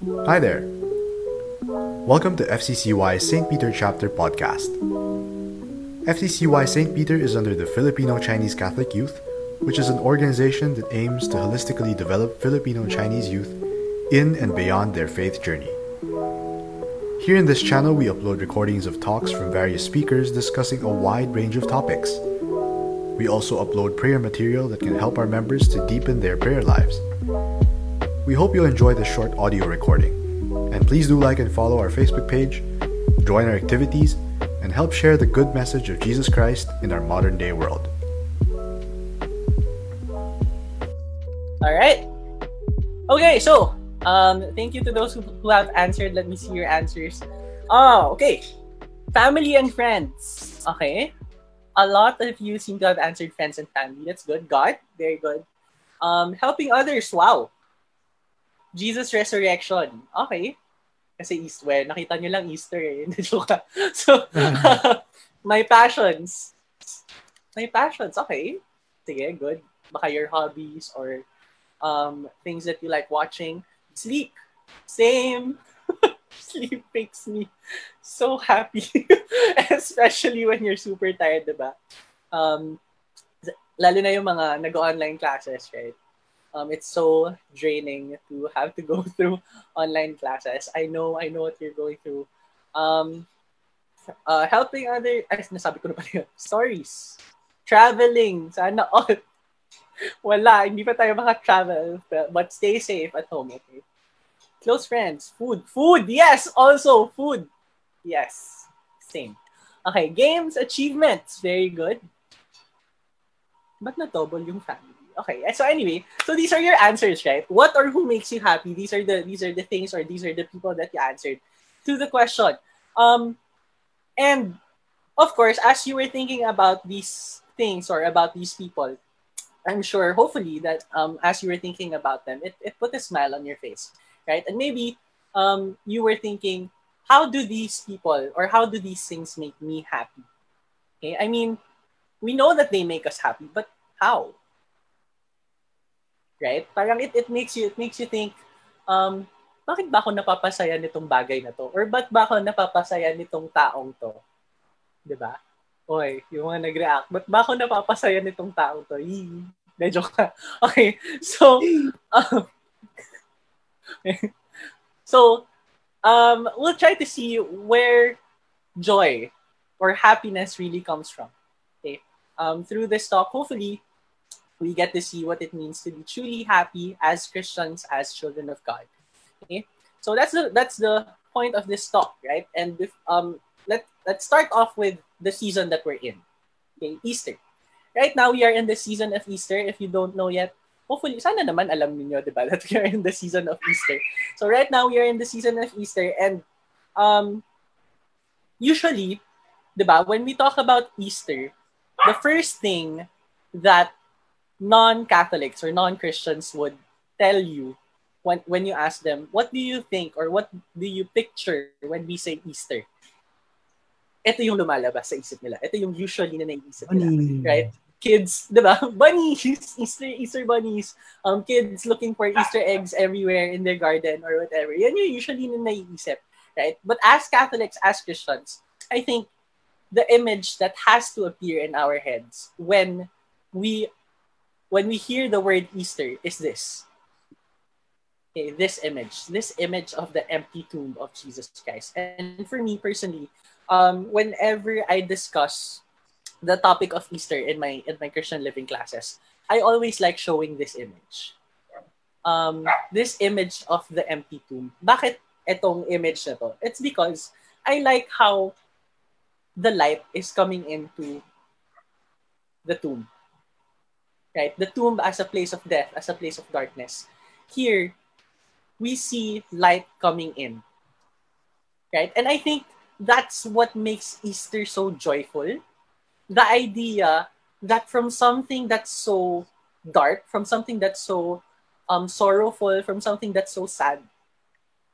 Hi there. Welcome to FCCY St. Peter Chapter Podcast. FCCY St. Peter is under the Filipino Chinese Catholic Youth, which is an organization that aims to holistically develop Filipino Chinese youth in and beyond their faith journey. Here in this channel, we upload recordings of talks from various speakers discussing a wide range of topics. We also upload prayer material that can help our members to deepen their prayer lives. We hope you'll enjoy this short audio recording. And please do like and follow our Facebook page, join our activities, and help share the good message of Jesus Christ in our modern day world. All right. Okay, so um, thank you to those who, who have answered. Let me see your answers. Oh, okay. Family and friends. Okay. A lot of you seem to have answered friends and family. That's good. God, very good. Um, helping others. Wow. Jesus resurrection. Okay. Kasi East, well, nakita nyo lang Easter eh. So, my passions. My passions. Okay. Sige, good. Baka your hobbies or um, things that you like watching. Sleep. Same. Sleep makes me so happy. Especially when you're super tired, diba? Um, lalo na yung mga nag-online classes, right? Um, it's so draining to have to go through online classes. I know, I know what you're going through. Um, uh, helping other, ay, nasabi ko na pala yun. Stories. Traveling. Sana all. Wala, hindi pa tayo maka-travel. But stay safe at home, okay? Close friends. Food. Food, yes! Also, food. Yes. Same. Okay, games, achievements. Very good. Ba't na-double yung family? Okay, so anyway, so these are your answers, right? What or who makes you happy? These are the these are the things or these are the people that you answered to the question. Um, and of course, as you were thinking about these things or about these people, I'm sure, hopefully, that um, as you were thinking about them, it, it put a smile on your face, right? And maybe um, you were thinking, how do these people or how do these things make me happy? Okay, I mean, we know that they make us happy, but how? Right? Parang it, it makes you it makes you think, um, bakit ba ako napapasaya nitong bagay na to? Or ba't ba ako napapasaya nitong taong to? 'Di ba? Oy, yung mga nag-react, ba't ba ako napapasaya nitong taong to? Yee. Medyo ka. Okay, so, um, so, um, we'll try to see where joy or happiness really comes from. Okay, um, through this talk, hopefully, we get to see what it means to be truly happy as Christians, as children of God. Okay, so that's the that's the point of this talk, right? And if, um, let let's start off with the season that we're in. Okay, Easter. Right now we are in the season of Easter. If you don't know yet, hopefully sana naman alam niyo, 'di ba, that we are in the season of Easter. So right now we are in the season of Easter and um usually, 'di ba, when we talk about Easter, the first thing that non-Catholics or non-Christians would tell you when when you ask them, what do you think or what do you picture when we say Easter? Ito yung lumalabas sa isip nila. Ito yung usually na naiisip nila. Bunny. Right? Kids, di ba? Bunnies, Easter, Easter bunnies. Um, kids looking for Easter eggs everywhere in their garden or whatever. Yan yung usually na naiisip. Right? But as Catholics, as Christians, I think the image that has to appear in our heads when we when we hear the word Easter is this. Okay, this image, this image of the empty tomb of Jesus Christ. And for me personally, um, whenever I discuss the topic of Easter in my in my Christian living classes, I always like showing this image. Um, this image of the empty tomb. Bakit itong image na to? It's because I like how the light is coming into the tomb. Right? The tomb as a place of death, as a place of darkness. Here, we see light coming in. Right? And I think that's what makes Easter so joyful. The idea that from something that's so dark, from something that's so um, sorrowful, from something that's so sad,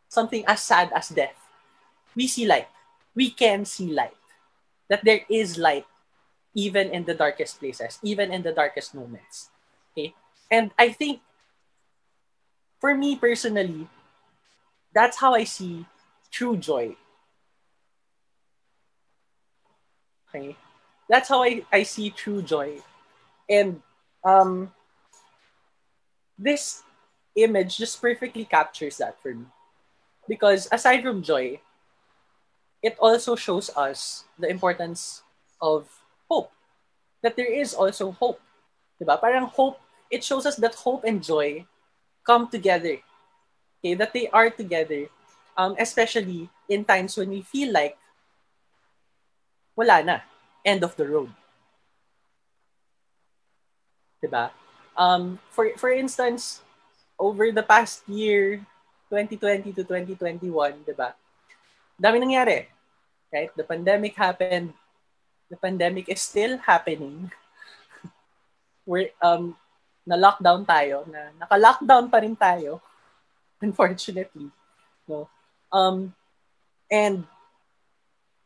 something as sad as death, we see light. We can see light. That there is light even in the darkest places, even in the darkest moments. Okay? And I think for me personally, that's how I see true joy. Okay. That's how I, I see true joy. And um this image just perfectly captures that for me. Because aside from joy, it also shows us the importance of hope. That there is also hope. Diba? Parang hope, it shows us that hope and joy come together. Okay, that they are together. Um, especially in times when we feel like wala na. End of the road. Diba? Um, for, for instance, over the past year, 2020 to 2021, di ba? Dami nangyari. Right? The pandemic happened. The pandemic is still happening. We're, um, na-lockdown tayo, na naka-lockdown pa rin tayo, unfortunately. No? Um, and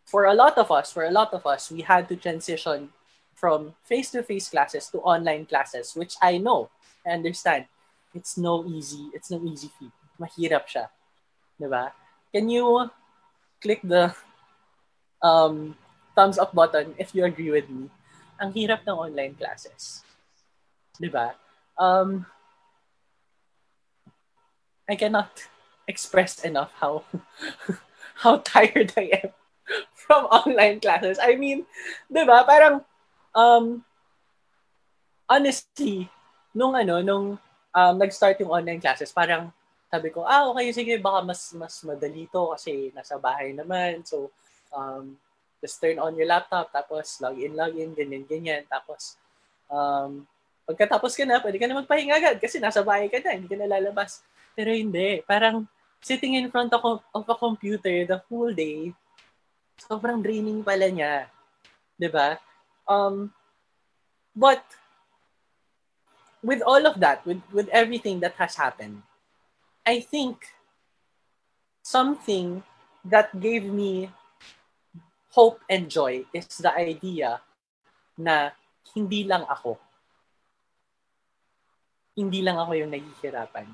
for a lot of us, for a lot of us, we had to transition from face-to-face classes to online classes, which I know, I understand, it's no easy, it's no easy feat. Mahirap siya. Diba? Can you click the um, thumbs up button if you agree with me? Ang hirap ng online classes. Diba? Um, I cannot express enough how how tired I am from online classes. I mean, 'di ba? Parang um honestly, nung ano, nung um, nag-start yung online classes, parang sabi ko, ah, okay, sige, baka mas mas madali to kasi nasa bahay naman. So, um, just turn on your laptop, tapos log in, log in, ganyan, ganyan. Tapos, um, pagkatapos ka na, pwede ka na magpahinga agad kasi nasa bahay ka na, hindi ka na lalabas. Pero hindi, parang sitting in front of, a computer the whole day, sobrang draining pala niya. 'Di ba? Um, but with all of that, with, with everything that has happened, I think something that gave me hope and joy is the idea na hindi lang ako. Hindi lang ako yung nahihirapan.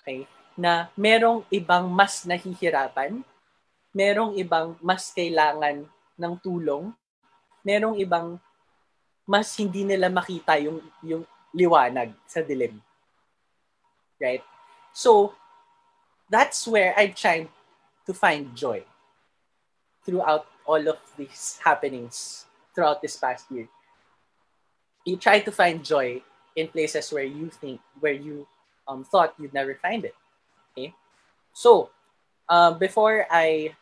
Okay? Na merong ibang mas nahihirapan, merong ibang mas kailangan ng tulong, merong ibang mas hindi nila makita yung yung liwanag sa dilim. Right? So, that's where I tried to find joy throughout all of these happenings throughout this past year. You try to find joy in places where you think, where you um, thought you'd never find it. Okay? So, uh, before I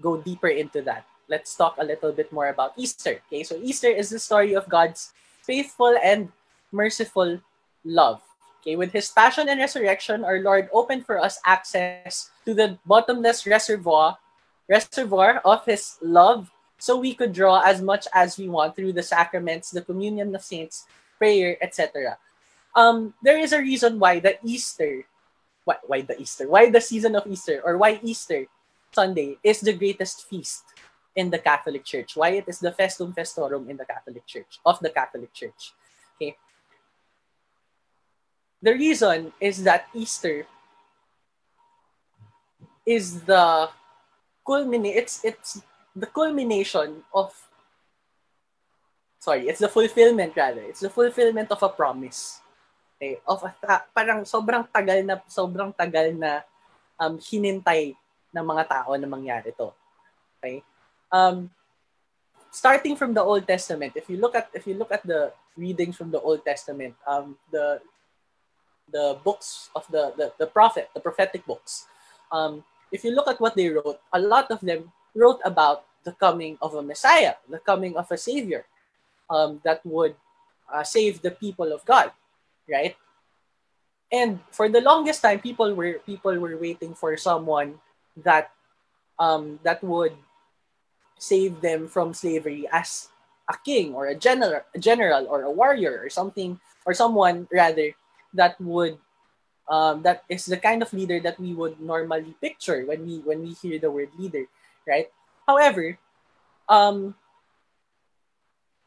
go deeper into that, let's talk a little bit more about Easter. Okay, so Easter is the story of God's faithful and merciful love. Okay, with his passion and resurrection, our Lord opened for us access to the bottomless reservoir, reservoir of his love, so we could draw as much as we want through the sacraments, the communion of saints, prayer, etc. Um, there is a reason why the Easter, why, why the Easter, why the season of Easter, or why Easter Sunday is the greatest feast in the Catholic Church, why it is the festum festorum in the Catholic Church, of the Catholic Church. Okay. The reason is that Easter is the culminate it's it's the culmination of sorry, it's the fulfillment rather. It's the fulfillment of a promise. Okay, of a parang sobrang tagal na sobrang tagal na um hinintay ng mga tao na mangyari to. Okay? um, starting from the Old Testament, if you look at if you look at the readings from the Old Testament, um, the the books of the, the the prophet, the prophetic books, um, if you look at what they wrote, a lot of them wrote about the coming of a Messiah, the coming of a Savior, um, that would uh, save the people of God, right? And for the longest time, people were people were waiting for someone that um, that would save them from slavery as a king or a general, a general or a warrior or something or someone rather that would um, that is the kind of leader that we would normally picture when we when we hear the word leader, right? However, um,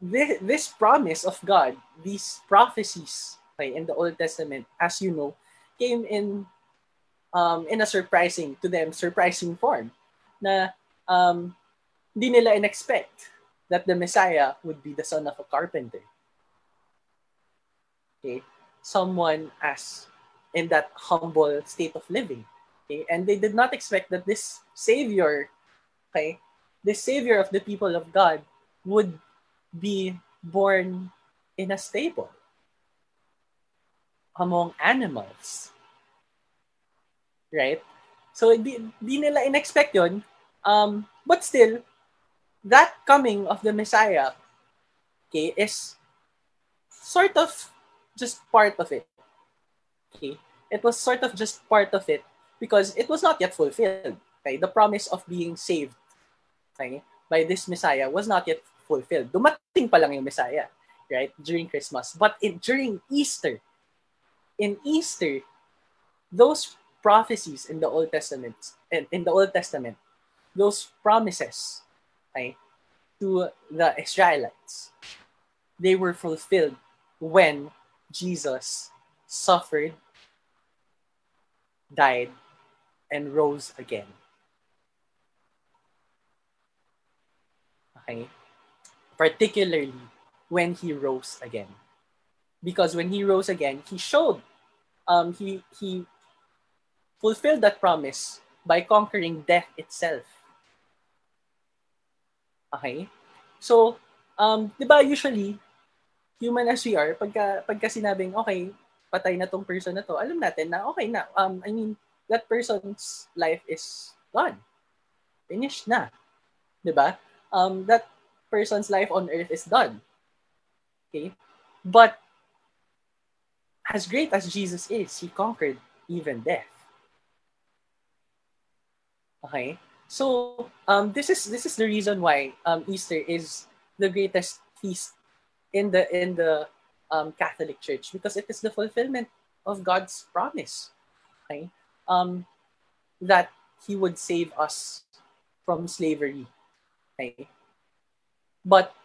this, this promise of God, these prophecies okay, in the Old Testament, as you know, came in um, in a surprising, to them, surprising form na um, nila in-expect that the Messiah would be the son of a carpenter. Okay? Someone as in that humble state of living. Okay? And they did not expect that this Savior, okay, this Savior of the people of God would be born in a stable among animals. Right? So, di, di nila in-expect yun. Um, but still, that coming of the Messiah, okay, is sort of just part of it. Okay? It was sort of just part of it because it was not yet fulfilled. Okay? The promise of being saved okay, by this Messiah was not yet fulfilled. Dumating pa lang yung Messiah, right, during Christmas. But in, during Easter, in Easter, those prophecies in the Old Testament, in, in the Old Testament, those promises okay, to the Israelites, they were fulfilled when Jesus suffered, died, and rose again. Okay? Particularly when he rose again. Because when he rose again, he showed um, he he fulfilled that promise by conquering death itself. Okay? So, um, 'di ba usually human as we are, pagka pagka sinabing okay, patay na tong person na to, alam natin na okay na. Um, I mean, that person's life is gone. Finished na. ba? Um, that person's life on earth is done. Okay? But as great as Jesus is, he conquered even death. Okay? So, um, this is this is the reason why um, Easter is the greatest feast in the in the um, Catholic Church because it is the fulfillment of God's promise, okay? Um, that He would save us from slavery, okay? But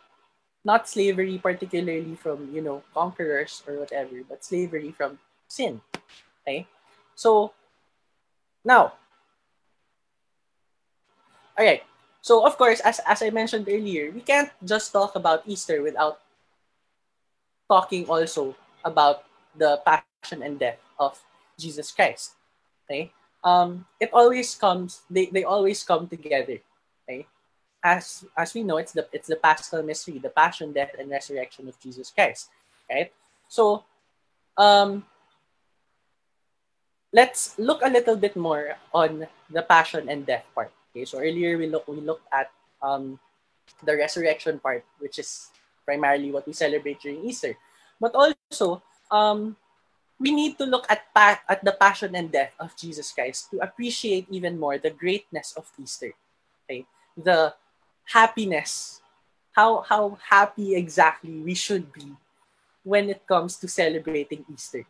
not slavery particularly from you know conquerors or whatever but slavery from sin okay so now right so of course as, as i mentioned earlier we can't just talk about easter without talking also about the passion and death of jesus christ okay um it always comes they, they always come together okay as as we know, it's the it's the paschal mystery, the passion, death, and resurrection of Jesus Christ. Right? So um let's look a little bit more on the passion and death part. Okay, so earlier we look we looked at um the resurrection part, which is primarily what we celebrate during Easter. But also, um, we need to look at pa- at the passion and death of Jesus Christ to appreciate even more the greatness of Easter. Okay, the happiness. How how happy exactly we should be when it comes to celebrating Easter.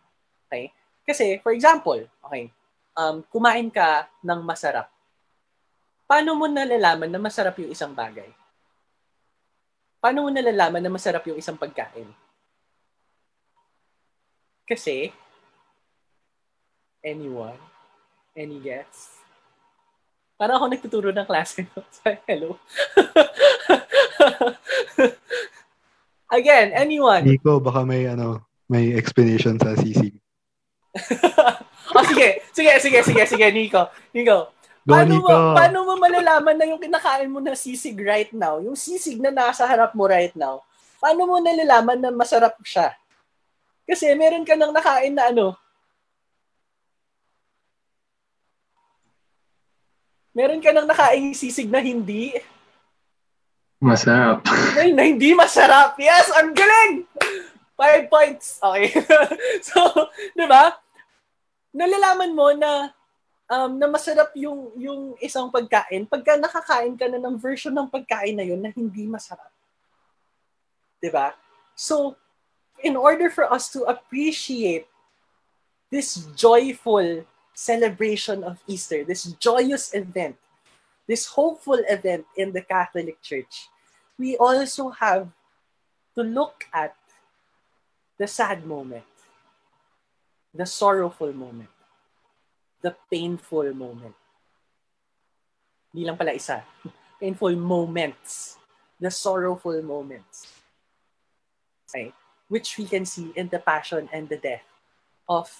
Okay? Kasi, for example, okay, um, kumain ka ng masarap. Paano mo nalalaman na masarap yung isang bagay? Paano mo nalalaman na masarap yung isang pagkain? Kasi, anyone? Any guess? Parang ako nagtuturo ng klase. Hello. Again, anyone? Nico, baka may ano, may explanation sa sisig. oh, sige. Sige, sige, sige, sige, Nico. Nico. Paano mo, paano mo malalaman na yung kinakain mo na sisig right now, yung sisig na nasa harap mo right now, paano mo nalalaman na masarap siya? Kasi meron ka nang nakain na ano, Meron ka nang nakaing sisig na hindi? Masarap. na, na hindi masarap. Yes, ang galing! Five points. Okay. so, di ba? Nalalaman mo na um, na masarap yung yung isang pagkain pagka nakakain ka na ng version ng pagkain na yun na hindi masarap. ba? So, in order for us to appreciate this joyful celebration of Easter, this joyous event, this hopeful event in the Catholic Church, we also have to look at the sad moment, the sorrowful moment, the painful moment. Hindi lang pala isa. Painful moments. The sorrowful moments. Okay? Which we can see in the passion and the death of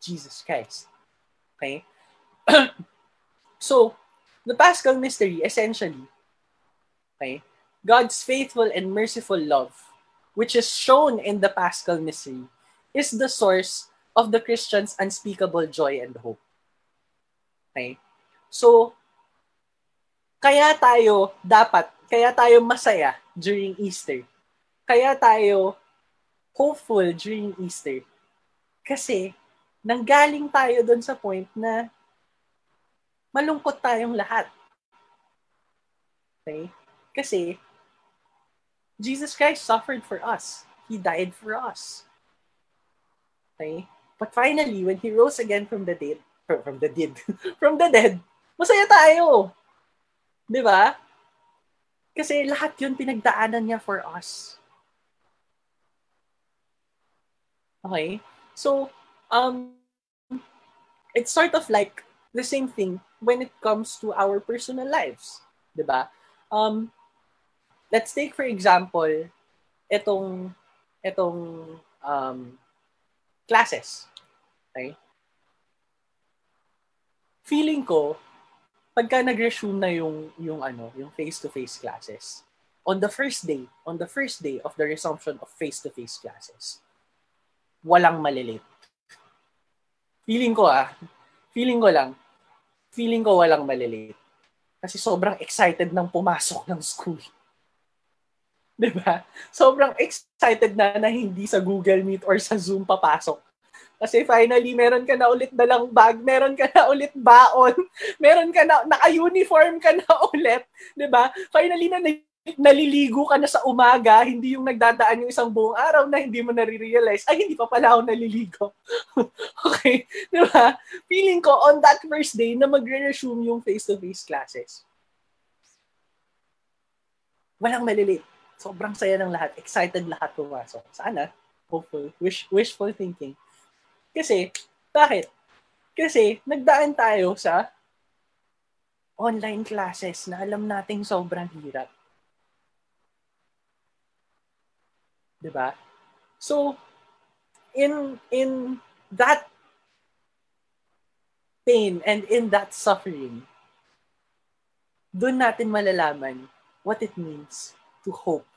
Jesus Christ. Okay? so, the Paschal mystery, essentially, okay, God's faithful and merciful love, which is shown in the Paschal mystery, is the source of the Christian's unspeakable joy and hope. Okay? So, kaya tayo dapat, kaya tayo masaya during Easter. Kaya tayo hopeful during Easter. Kasi, nanggaling tayo doon sa point na malungkot tayong lahat. Okay? Kasi, Jesus Christ suffered for us. He died for us. Okay? But finally, when He rose again from the dead, from the dead, from the dead, masaya tayo. Di ba? Kasi lahat yun pinagdaanan niya for us. Okay? So, um, it's sort of like the same thing when it comes to our personal lives. Di ba? Um, let's take for example, itong, itong um, classes. Okay? Feeling ko, pagka nag-resume na yung, yung, ano, yung face-to-face classes, on the first day, on the first day of the resumption of face-to-face classes, walang malilate. Feeling ko ah, feeling ko lang, feeling ko walang malilate. Kasi sobrang excited nang pumasok ng school. 'Di ba? Sobrang excited na na hindi sa Google Meet or sa Zoom papasok. Kasi finally, meron ka na ulit dalang bag, meron ka na ulit baon, meron ka na, naka-uniform ka na ulit, di ba? Finally na naliligo ka na sa umaga, hindi yung nagdadaan yung isang buong araw na hindi mo nare-realize, ay, hindi pa pala ako naliligo. okay? Di ba? Feeling ko, on that first day, na magre-resume yung face-to-face classes. Walang malilate. Sobrang saya ng lahat. Excited lahat pumasok. Sana. Hopeful. Wish, wishful thinking. Kasi, bakit? Kasi, nagdaan tayo sa online classes na alam nating sobrang hirap 'di ba? So in in that pain and in that suffering, doon natin malalaman what it means to hope.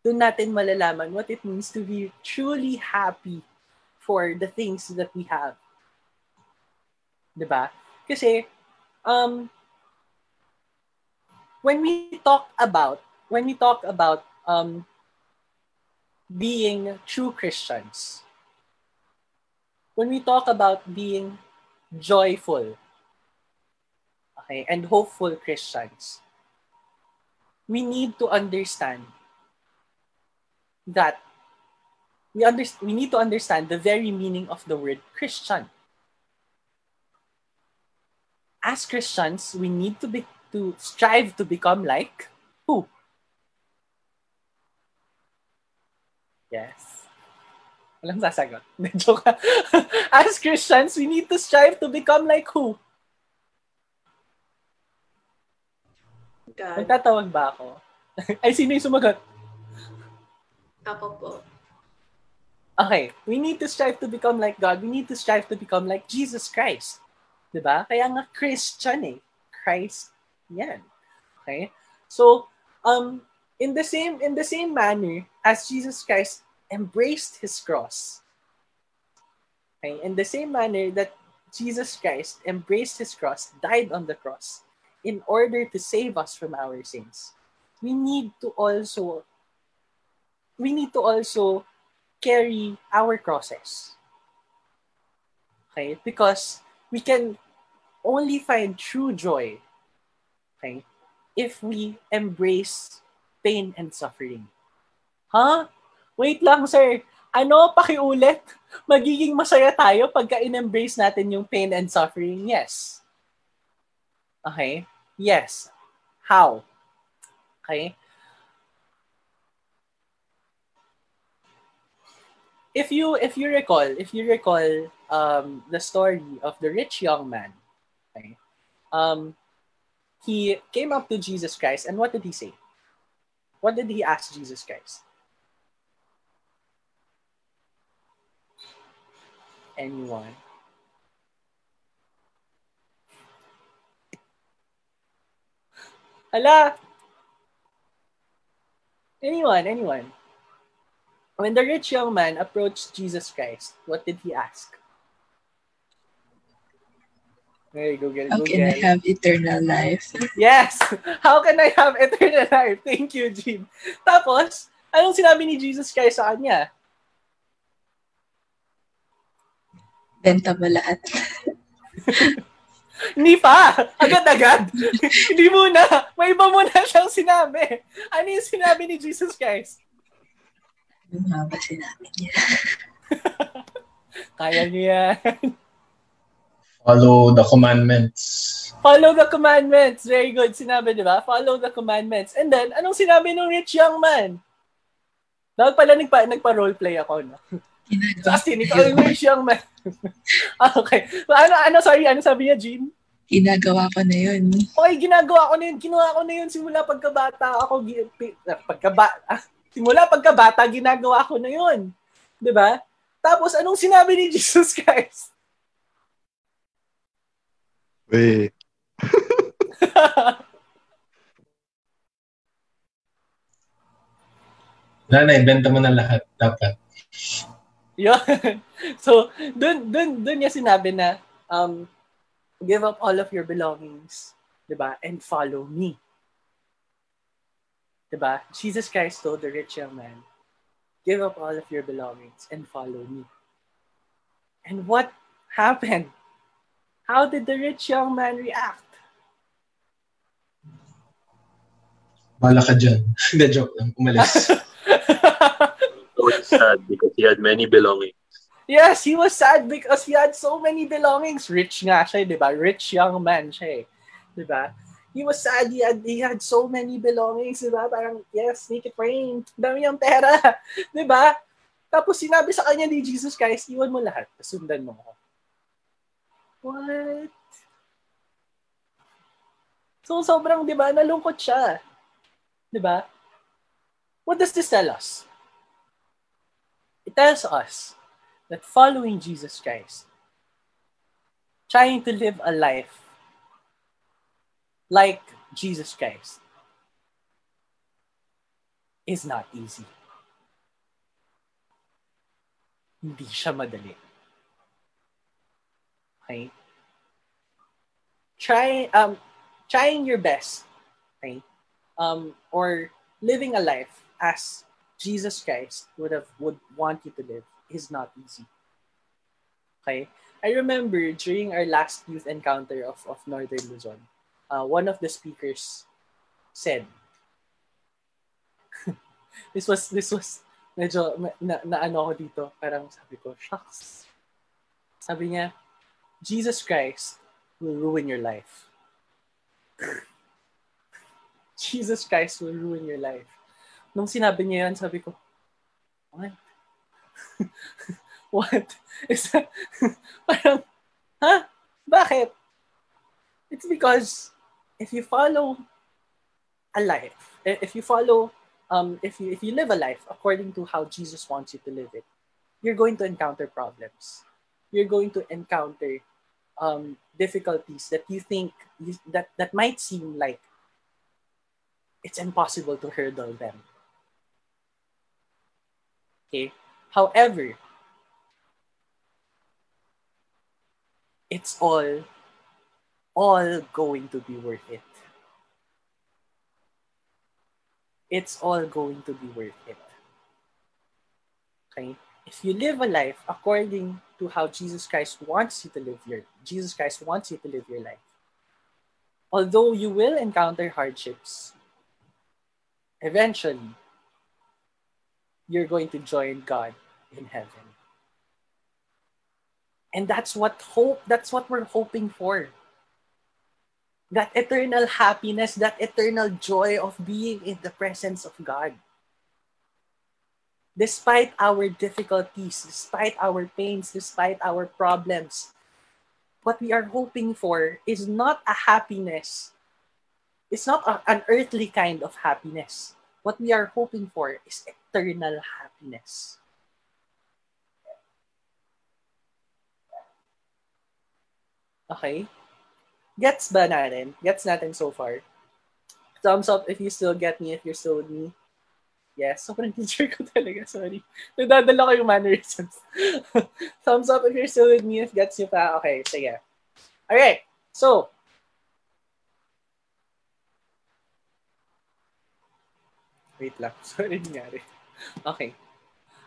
Doon natin malalaman what it means to be truly happy for the things that we have. ba? Kasi um when we talk about when we talk about um being true Christians, when we talk about being joyful okay, and hopeful Christians, we need to understand that we, under, we need to understand the very meaning of the word Christian. As Christians, we need to be to strive to become like who? Yes. Walang sasagot. Joke As Christians, we need to strive to become like who? God. Magtatawag ba ako? Ay, sino yung sumagot? Ako po. Okay, we need to strive to become like God. We need to strive to become like Jesus Christ. Diba? Kaya nga Christian eh. Christ yan. Okay? So, um, in the same in the same manner as Jesus Christ embraced his cross. Okay? In the same manner that Jesus Christ embraced his cross, died on the cross in order to save us from our sins. We need to also we need to also carry our crosses. Okay? Because we can only find true joy okay, if we embrace pain and suffering. Huh? Wait lang, sir. Ano, pakiulit? Magiging masaya tayo pagka in-embrace natin yung pain and suffering? Yes. Okay? Yes. How? Okay? If you if you recall, if you recall um the story of the rich young man, okay, um he came up to Jesus Christ and what did he say? What did he ask Jesus Christ? Anyone? Hala! Anyone, anyone. When the rich young man approached Jesus Christ, what did he ask? You go, get it. How can I have eternal life? Yes! How can I have eternal life? Thank you, Jean. Tapos, anong sinabi ni Jesus Christ sa kanya? Benta mo lahat. Hindi pa! Agad-agad! Hindi muna! May iba muna siyang sinabi. Ano yung sinabi ni Jesus Christ? Ano nga ba sinabi niya? Kaya niya yan. Follow the commandments. Follow the commandments. Very good. Sinabi, di ba? Follow the commandments. And then, anong sinabi ng rich young man? Dapat pala nagpa, nagpa-roleplay ako, no? Kasi yun. yung rich young man. Ah, okay. Ano, ano, sorry, ano sabi niya, Jean? Ginagawa ko na yun. Okay, ginagawa ko na yun. Ginawa ko na yun simula pagkabata ako. Pagkaba, ah, simula pagkabata, ginagawa ko na yun. Di ba? Tapos, anong sinabi ni Jesus Christ? Wait. Nanay, benta mo na lahat. Dapat. Yun. So, dun, dun, dun niya sinabi na, um, give up all of your belongings, di ba? And follow me. Di ba? Jesus Christ told the rich young man, give up all of your belongings and follow me. And what happened? How did the rich young man react? Bala ka dyan. Hindi, joke lang. Umalis. So it's sad because he had many belongings. Yes, he was sad because he had so many belongings. Rich nga siya, di ba? Rich young man siya, eh. di ba? He was sad. He had, he had so many belongings, di ba? Parang, yes, make it rain. Dami yung pera. Di ba? Tapos sinabi sa kanya ni Jesus Christ, iwan mo lahat. Sundan mo ako. What? So, sobrang, di ba, nalungkot siya. Di ba? What does this tell us? It tells us that following Jesus Christ, trying to live a life like Jesus Christ, is not easy. Hindi siya madali. Okay? Try, um, trying your best, okay? Um, or living a life as Jesus Christ would have would want you to live is not easy. Okay? I remember during our last youth encounter of, of Northern Luzon, uh, one of the speakers said, this was, this was, medyo, na, na ano ako dito, parang sabi ko, shucks. Sabi niya, Jesus Christ will ruin your life. Jesus Christ will ruin your life. Nung sinabi niya yan, sabi ko, what? what? That, parang, huh? Bakit? It's because if you follow a life, if you follow, um, if you if you live a life according to how Jesus wants you to live it, you're going to encounter problems. You're going to encounter um, difficulties that you think you, that that might seem like it's impossible to hurdle them. Okay. However, it's all all going to be worth it. It's all going to be worth it. Okay? If you live a life according to how Jesus Christ wants you to live your Jesus Christ wants you to live your life. Although you will encounter hardships, eventually you're going to join God in heaven. And that's what hope, that's what we're hoping for. That eternal happiness, that eternal joy of being in the presence of God. despite our difficulties, despite our pains, despite our problems, what we are hoping for is not a happiness. It's not a- an earthly kind of happiness. What we are hoping for is eternal happiness. Okay? Gets ba natin? Gets natin so far? Thumbs up if you still get me, if you're still with me. Yes, sobrang teacher ko talaga, sorry. Nadadala ko yung mannerisms. Thumbs up if you're still with me, if gets you pa. Okay, sige. Alright, so. Wait lang, sorry nangyari. Okay.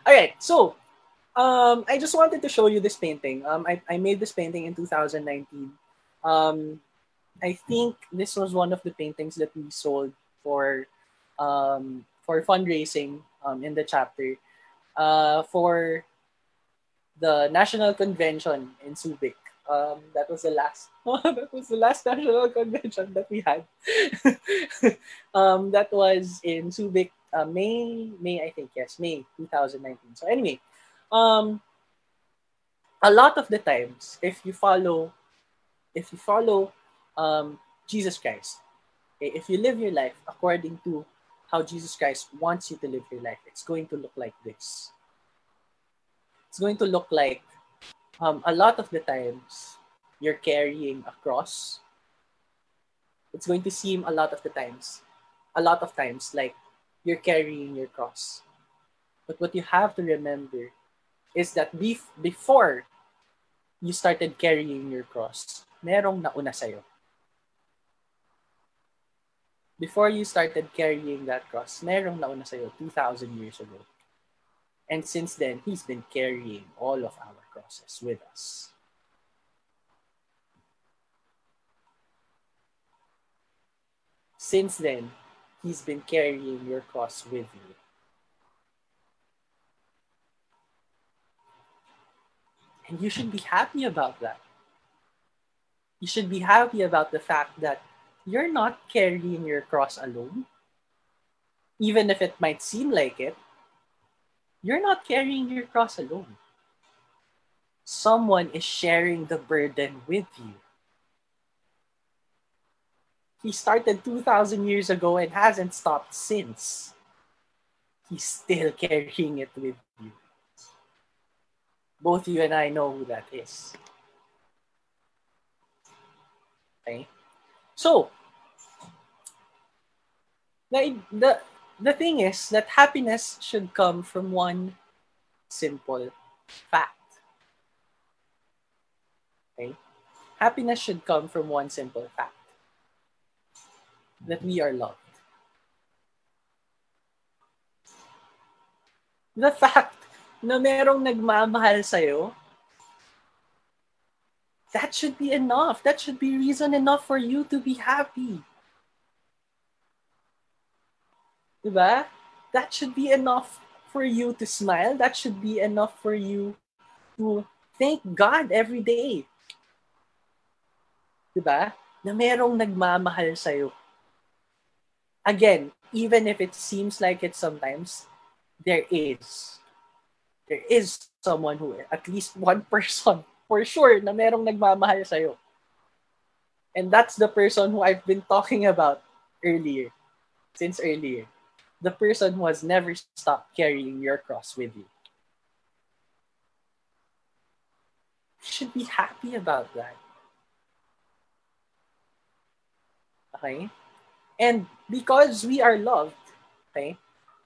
Alright, so, um, I just wanted to show you this painting. Um, I, I made this painting in 2019. Um, I think this was one of the paintings that we sold for um, for fundraising um, in the chapter uh, for the national convention in Subic. Um, that was the last. that was the last national convention that we had. um, that was in Subic, uh, May. May I think yes, May 2019. So anyway, um, a lot of the times, if you follow, if you follow um, Jesus Christ, okay, if you live your life according to how Jesus Christ wants you to live your life, it's going to look like this. It's going to look like um, a lot of the times you're carrying a cross. It's going to seem a lot of the times, a lot of times like you're carrying your cross. But what you have to remember is that bef- before you started carrying your cross, merong nauna sa'yo. Before you started carrying that cross, merong nauna sa'yo 2,000 years ago. And since then, He's been carrying all of our crosses with us. Since then, He's been carrying your cross with you. And you should be happy about that. You should be happy about the fact that you're not carrying your cross alone. Even if it might seem like it, you're not carrying your cross alone. Someone is sharing the burden with you. He started 2,000 years ago and hasn't stopped since. He's still carrying it with you. Both you and I know who that is. Okay? So, the, the, the thing is that happiness should come from one simple fact. Okay? Happiness should come from one simple fact that we are loved. The fact na merong nagmamahal sa'yo, that should be enough. That should be reason enough for you to be happy. Diba? That should be enough for you to smile. That should be enough for you to thank God every day. Diba? Na merong nagmamahal sa'yo. Again, even if it seems like it sometimes, there is. There is someone who, at least one person, for sure, na merong nagmamahal sa'yo. And that's the person who I've been talking about earlier, since earlier. The person who has never stopped carrying your cross with you. You should be happy about that. Okay? And because we are loved, okay,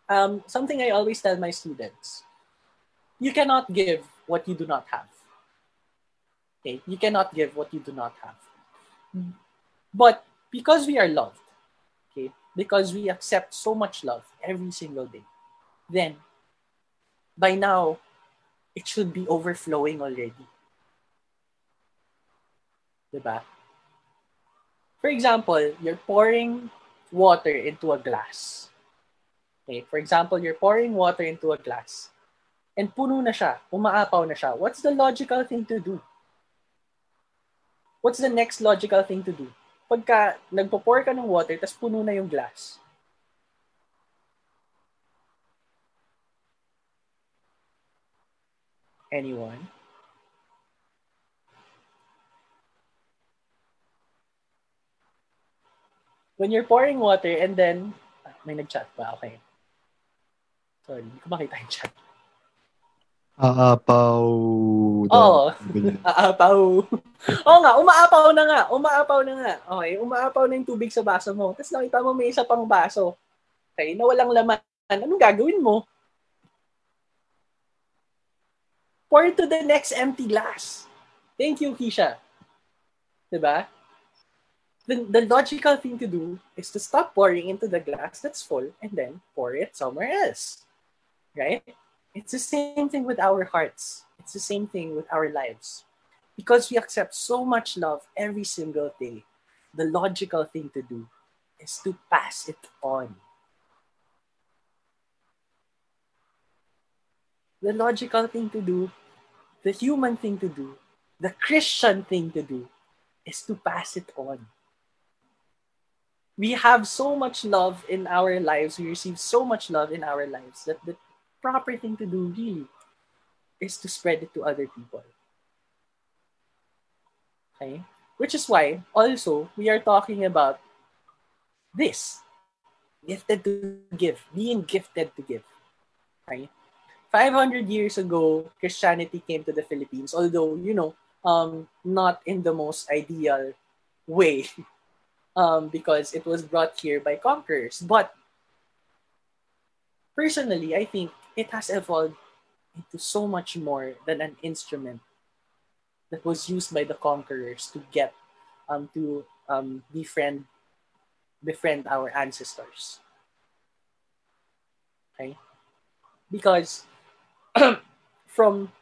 um, something I always tell my students, you cannot give what you do not have. Okay, you cannot give what you do not have. But because we are loved, okay, because we accept so much love every single day, then by now it should be overflowing already. Diba? For example, you're pouring water into a glass. Okay, for example, you're pouring water into a glass and puno na siya, umaapaw na siya. What's the logical thing to do? What's the next logical thing to do? Pagka nagpo-pour ka ng water, tas puno na yung glass. Anyone? When you're pouring water and then, ah, may nag-chat pa, okay. Sorry, hindi ko makita yung chat. Aapaw. Oo. Ganyan. Aapaw. Oo nga, umaapaw na nga. Umaapaw na nga. Okay, umaapaw na yung tubig sa baso mo. Tapos nakita mo may isa pang baso. Okay, na walang laman. Anong gagawin mo? Pour to the next empty glass. Thank you, Keisha. Diba? The, the logical thing to do is to stop pouring into the glass that's full and then pour it somewhere else. Right? It's the same thing with our hearts. It's the same thing with our lives. Because we accept so much love every single day, the logical thing to do is to pass it on. The logical thing to do, the human thing to do, the Christian thing to do is to pass it on. We have so much love in our lives, we receive so much love in our lives that the proper thing to do really is to spread it to other people. Okay? Which is why also we are talking about this gifted to give, being gifted to give. Okay? 500 years ago, Christianity came to the Philippines, although, you know, um, not in the most ideal way um, because it was brought here by conquerors. But personally, I think it has evolved into so much more than an instrument that was used by the conquerors to get um, to um, befriend befriend our ancestors. Okay, because from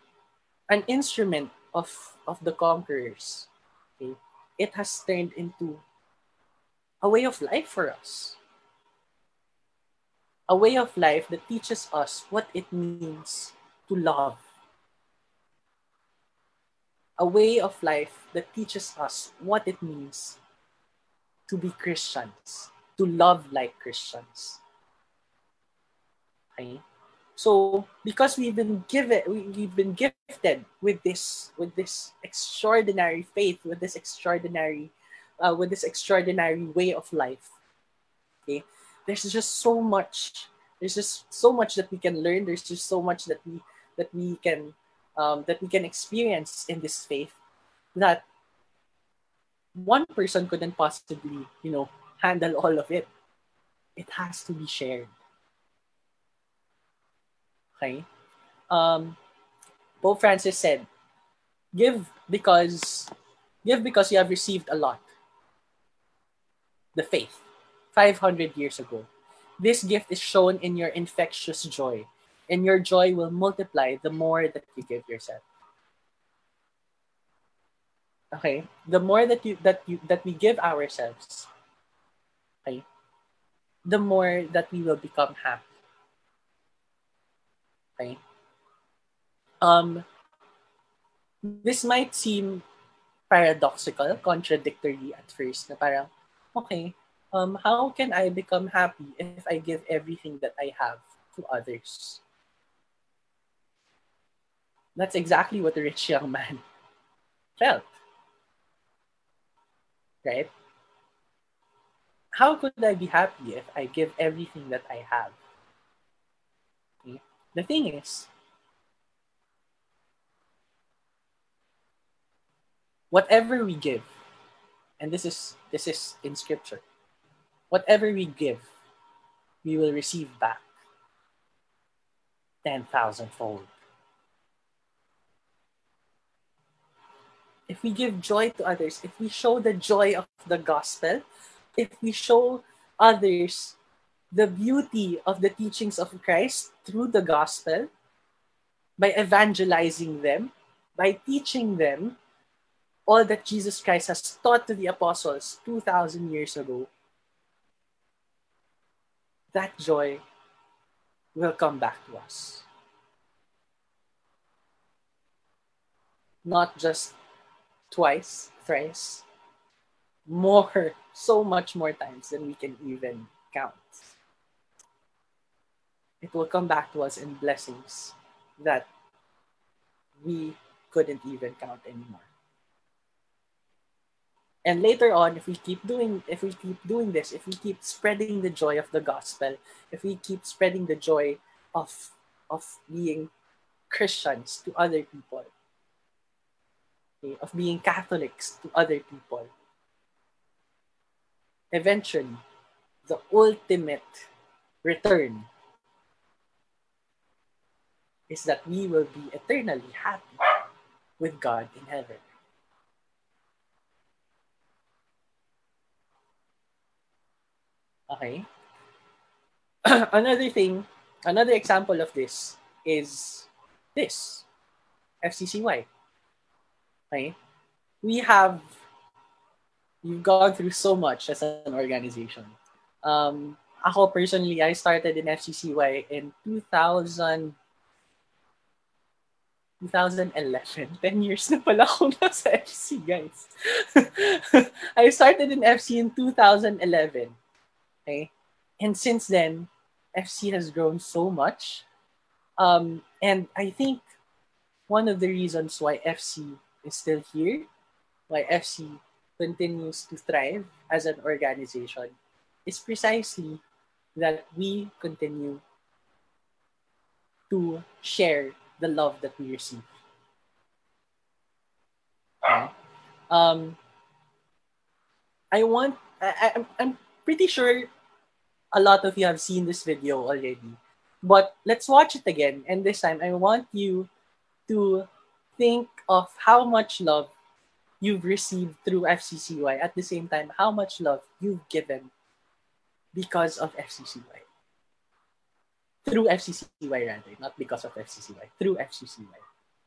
an instrument of of the conquerors, okay, it has turned into a way of life for us a way of life that teaches us what it means to love. A way of life that teaches us what it means to be Christians, to love like Christians. Okay? So, because we've been given, we- we've been gifted with this, with this extraordinary faith, with this extraordinary, uh, with this extraordinary way of life. Okay, there's just so much there's just so much that we can learn. There's just so much that we that we can um, that we can experience in this faith that one person couldn't possibly you know handle all of it. It has to be shared. Okay? Um pope francis said give because give because you have received a lot. The faith 500 years ago. This gift is shown in your infectious joy, and your joy will multiply the more that you give yourself. Okay, the more that you that you that we give ourselves, okay, the more that we will become happy. Okay. Um, this might seem paradoxical, contradictory at first. Na parang, okay, um, how can I become happy if I give everything that I have to others? That's exactly what the rich young man felt. Right? How could I be happy if I give everything that I have? Okay? The thing is, whatever we give, and this is this is in scripture, whatever we give, we will receive back 10,000 fold. If we give joy to others, if we show the joy of the gospel, if we show others the beauty of the teachings of Christ through the gospel, by evangelizing them, by teaching them all that Jesus Christ has taught to the apostles 2,000 years ago, that joy will come back to us. Not just twice, thrice, more, so much more times than we can even count. It will come back to us in blessings that we couldn't even count anymore. And later on, if we keep doing if we keep doing this, if we keep spreading the joy of the gospel, if we keep spreading the joy of of being Christians to other people, okay, of being Catholics to other people, eventually, the ultimate return is that we will be eternally happy with God in heaven. Okay. another thing, another example of this is this FCCY. Okay. We have you've gone through so much as an organization. Um, ako personally, I started in FCCY in 2000 2011. 10 years na pala ako nasa FC, guys. I started in FC in 2011. Okay? And since then, FC has grown so much. Um, and I think one of the reasons why FC is still here, why FC continues to thrive as an organization, is precisely that we continue to share the love that we receive. Um, I want, I, I'm, I'm pretty sure a lot of you have seen this video already, but let's watch it again. And this time, I want you to think of how much love you've received through FCCY. At the same time, how much love you've given because of FCCY through FCCY rather, not because of FCCY, through FCCY.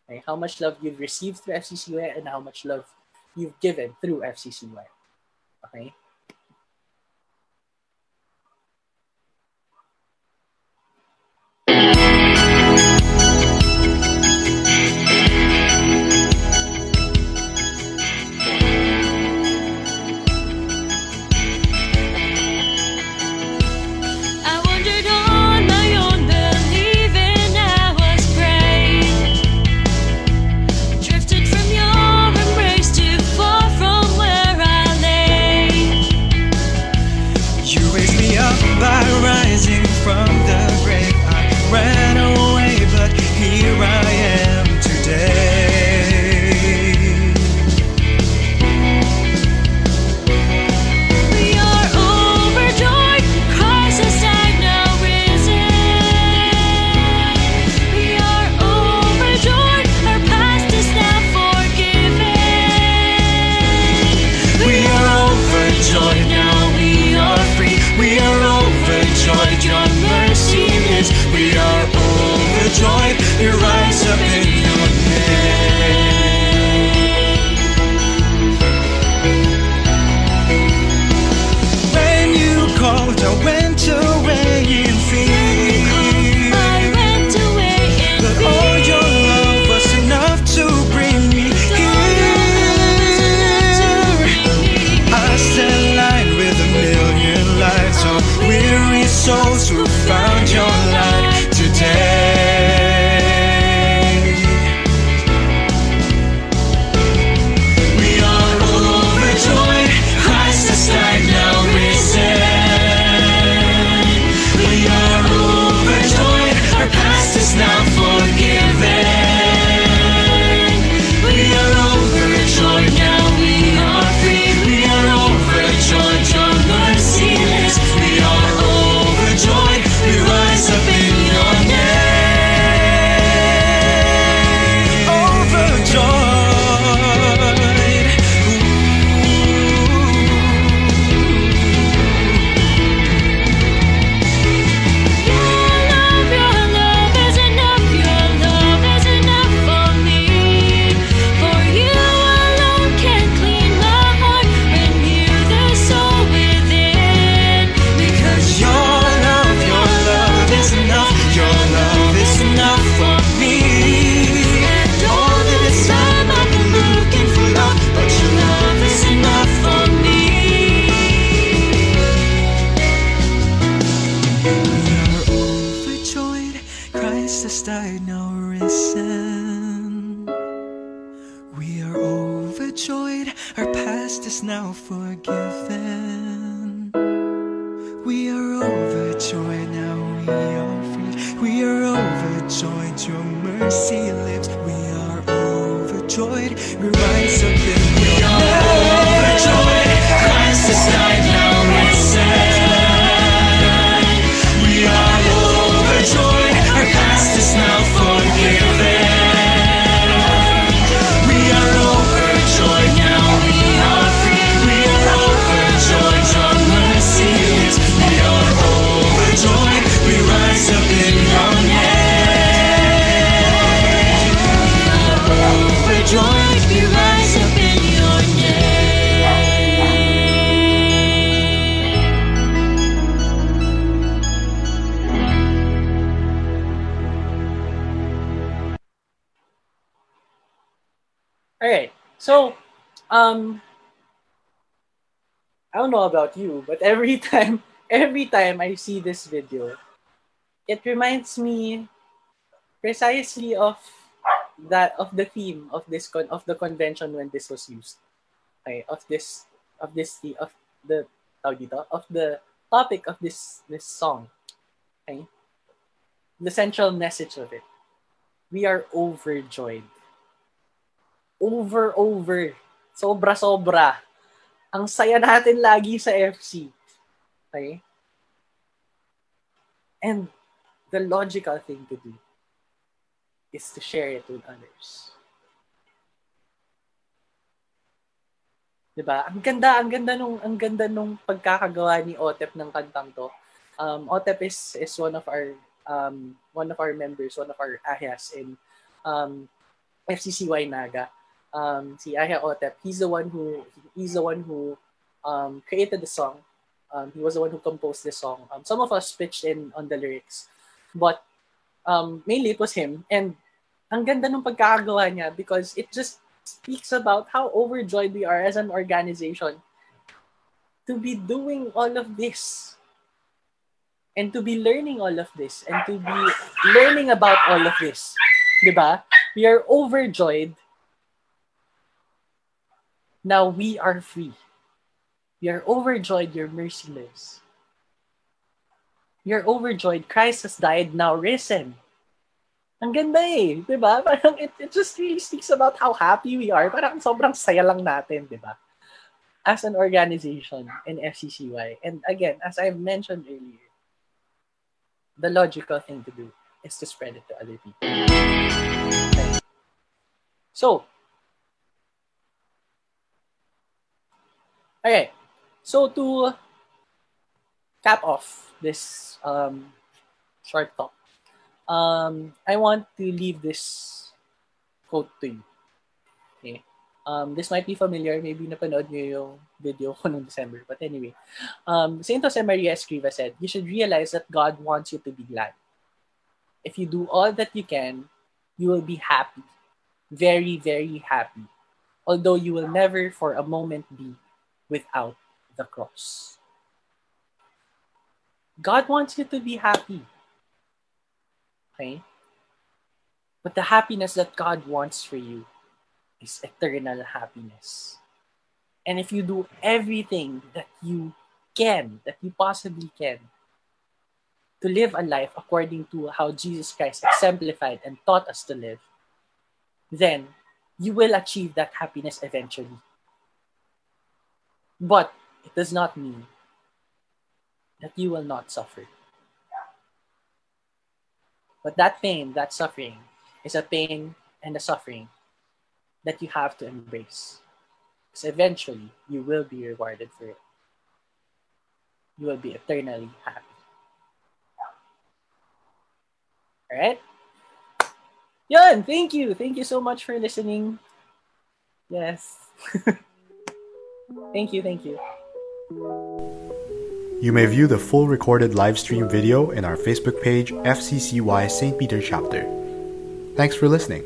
Okay? How much love you've received through FCCY and how much love you've given through FCCY. Okay? Um, I don't know about you, but every time, every time I see this video, it reminds me precisely of that of the theme of this con- of the convention when this was used. Okay, of this of this the of the of the topic of this this song. Okay? The central message of it. We are overjoyed over over. Sobra sobra. Ang saya natin lagi sa FC. Okay? And the logical thing to do is to share it with others. Diba? Ang ganda, ang ganda nung ang ganda nung pagkakagawa ni Otep ng kantang to. Um, Otep is is one of our um, one of our members, one of our ahyas in um, FCCY Naga um, si Aya Otep, he's the one who he's the one who um, created the song. Um, he was the one who composed the song. Um, some of us pitched in on the lyrics, but um, mainly it was him. And ang ganda ng pagkakagawa niya because it just speaks about how overjoyed we are as an organization to be doing all of this and to be learning all of this and to be learning about all of this. Diba? We are overjoyed now we are free. We are overjoyed, your mercy lives. We are overjoyed, Christ has died, now risen. Ang ganda eh, di ba? Parang it, it just really speaks about how happy we are. Parang sobrang saya lang natin, di ba? As an organization in FCCY. And again, as I've mentioned earlier, the logical thing to do is to spread it to other people. So, Okay. So to cap off this um, short talk, um, I want to leave this quote to you. Okay. Um, this might be familiar. Maybe napanood nyo yung video ko noong December. But anyway, um, Saint Jose Maria Escriva said, you should realize that God wants you to be glad. If you do all that you can, you will be happy. Very, very happy. Although you will never for a moment be without the cross. God wants you to be happy. Okay? But the happiness that God wants for you is eternal happiness. And if you do everything that you can, that you possibly can, to live a life according to how Jesus Christ exemplified and taught us to live, then you will achieve that happiness eventually. But it does not mean that you will not suffer. But that pain, that suffering, is a pain and a suffering that you have to embrace. Because eventually, you will be rewarded for it. You will be eternally happy. Alright? Yun, thank you. Thank you so much for listening. Yes. thank you, thank you. You may view the full recorded live stream video in our Facebook page, FCCY St. Peter Chapter. Thanks for listening.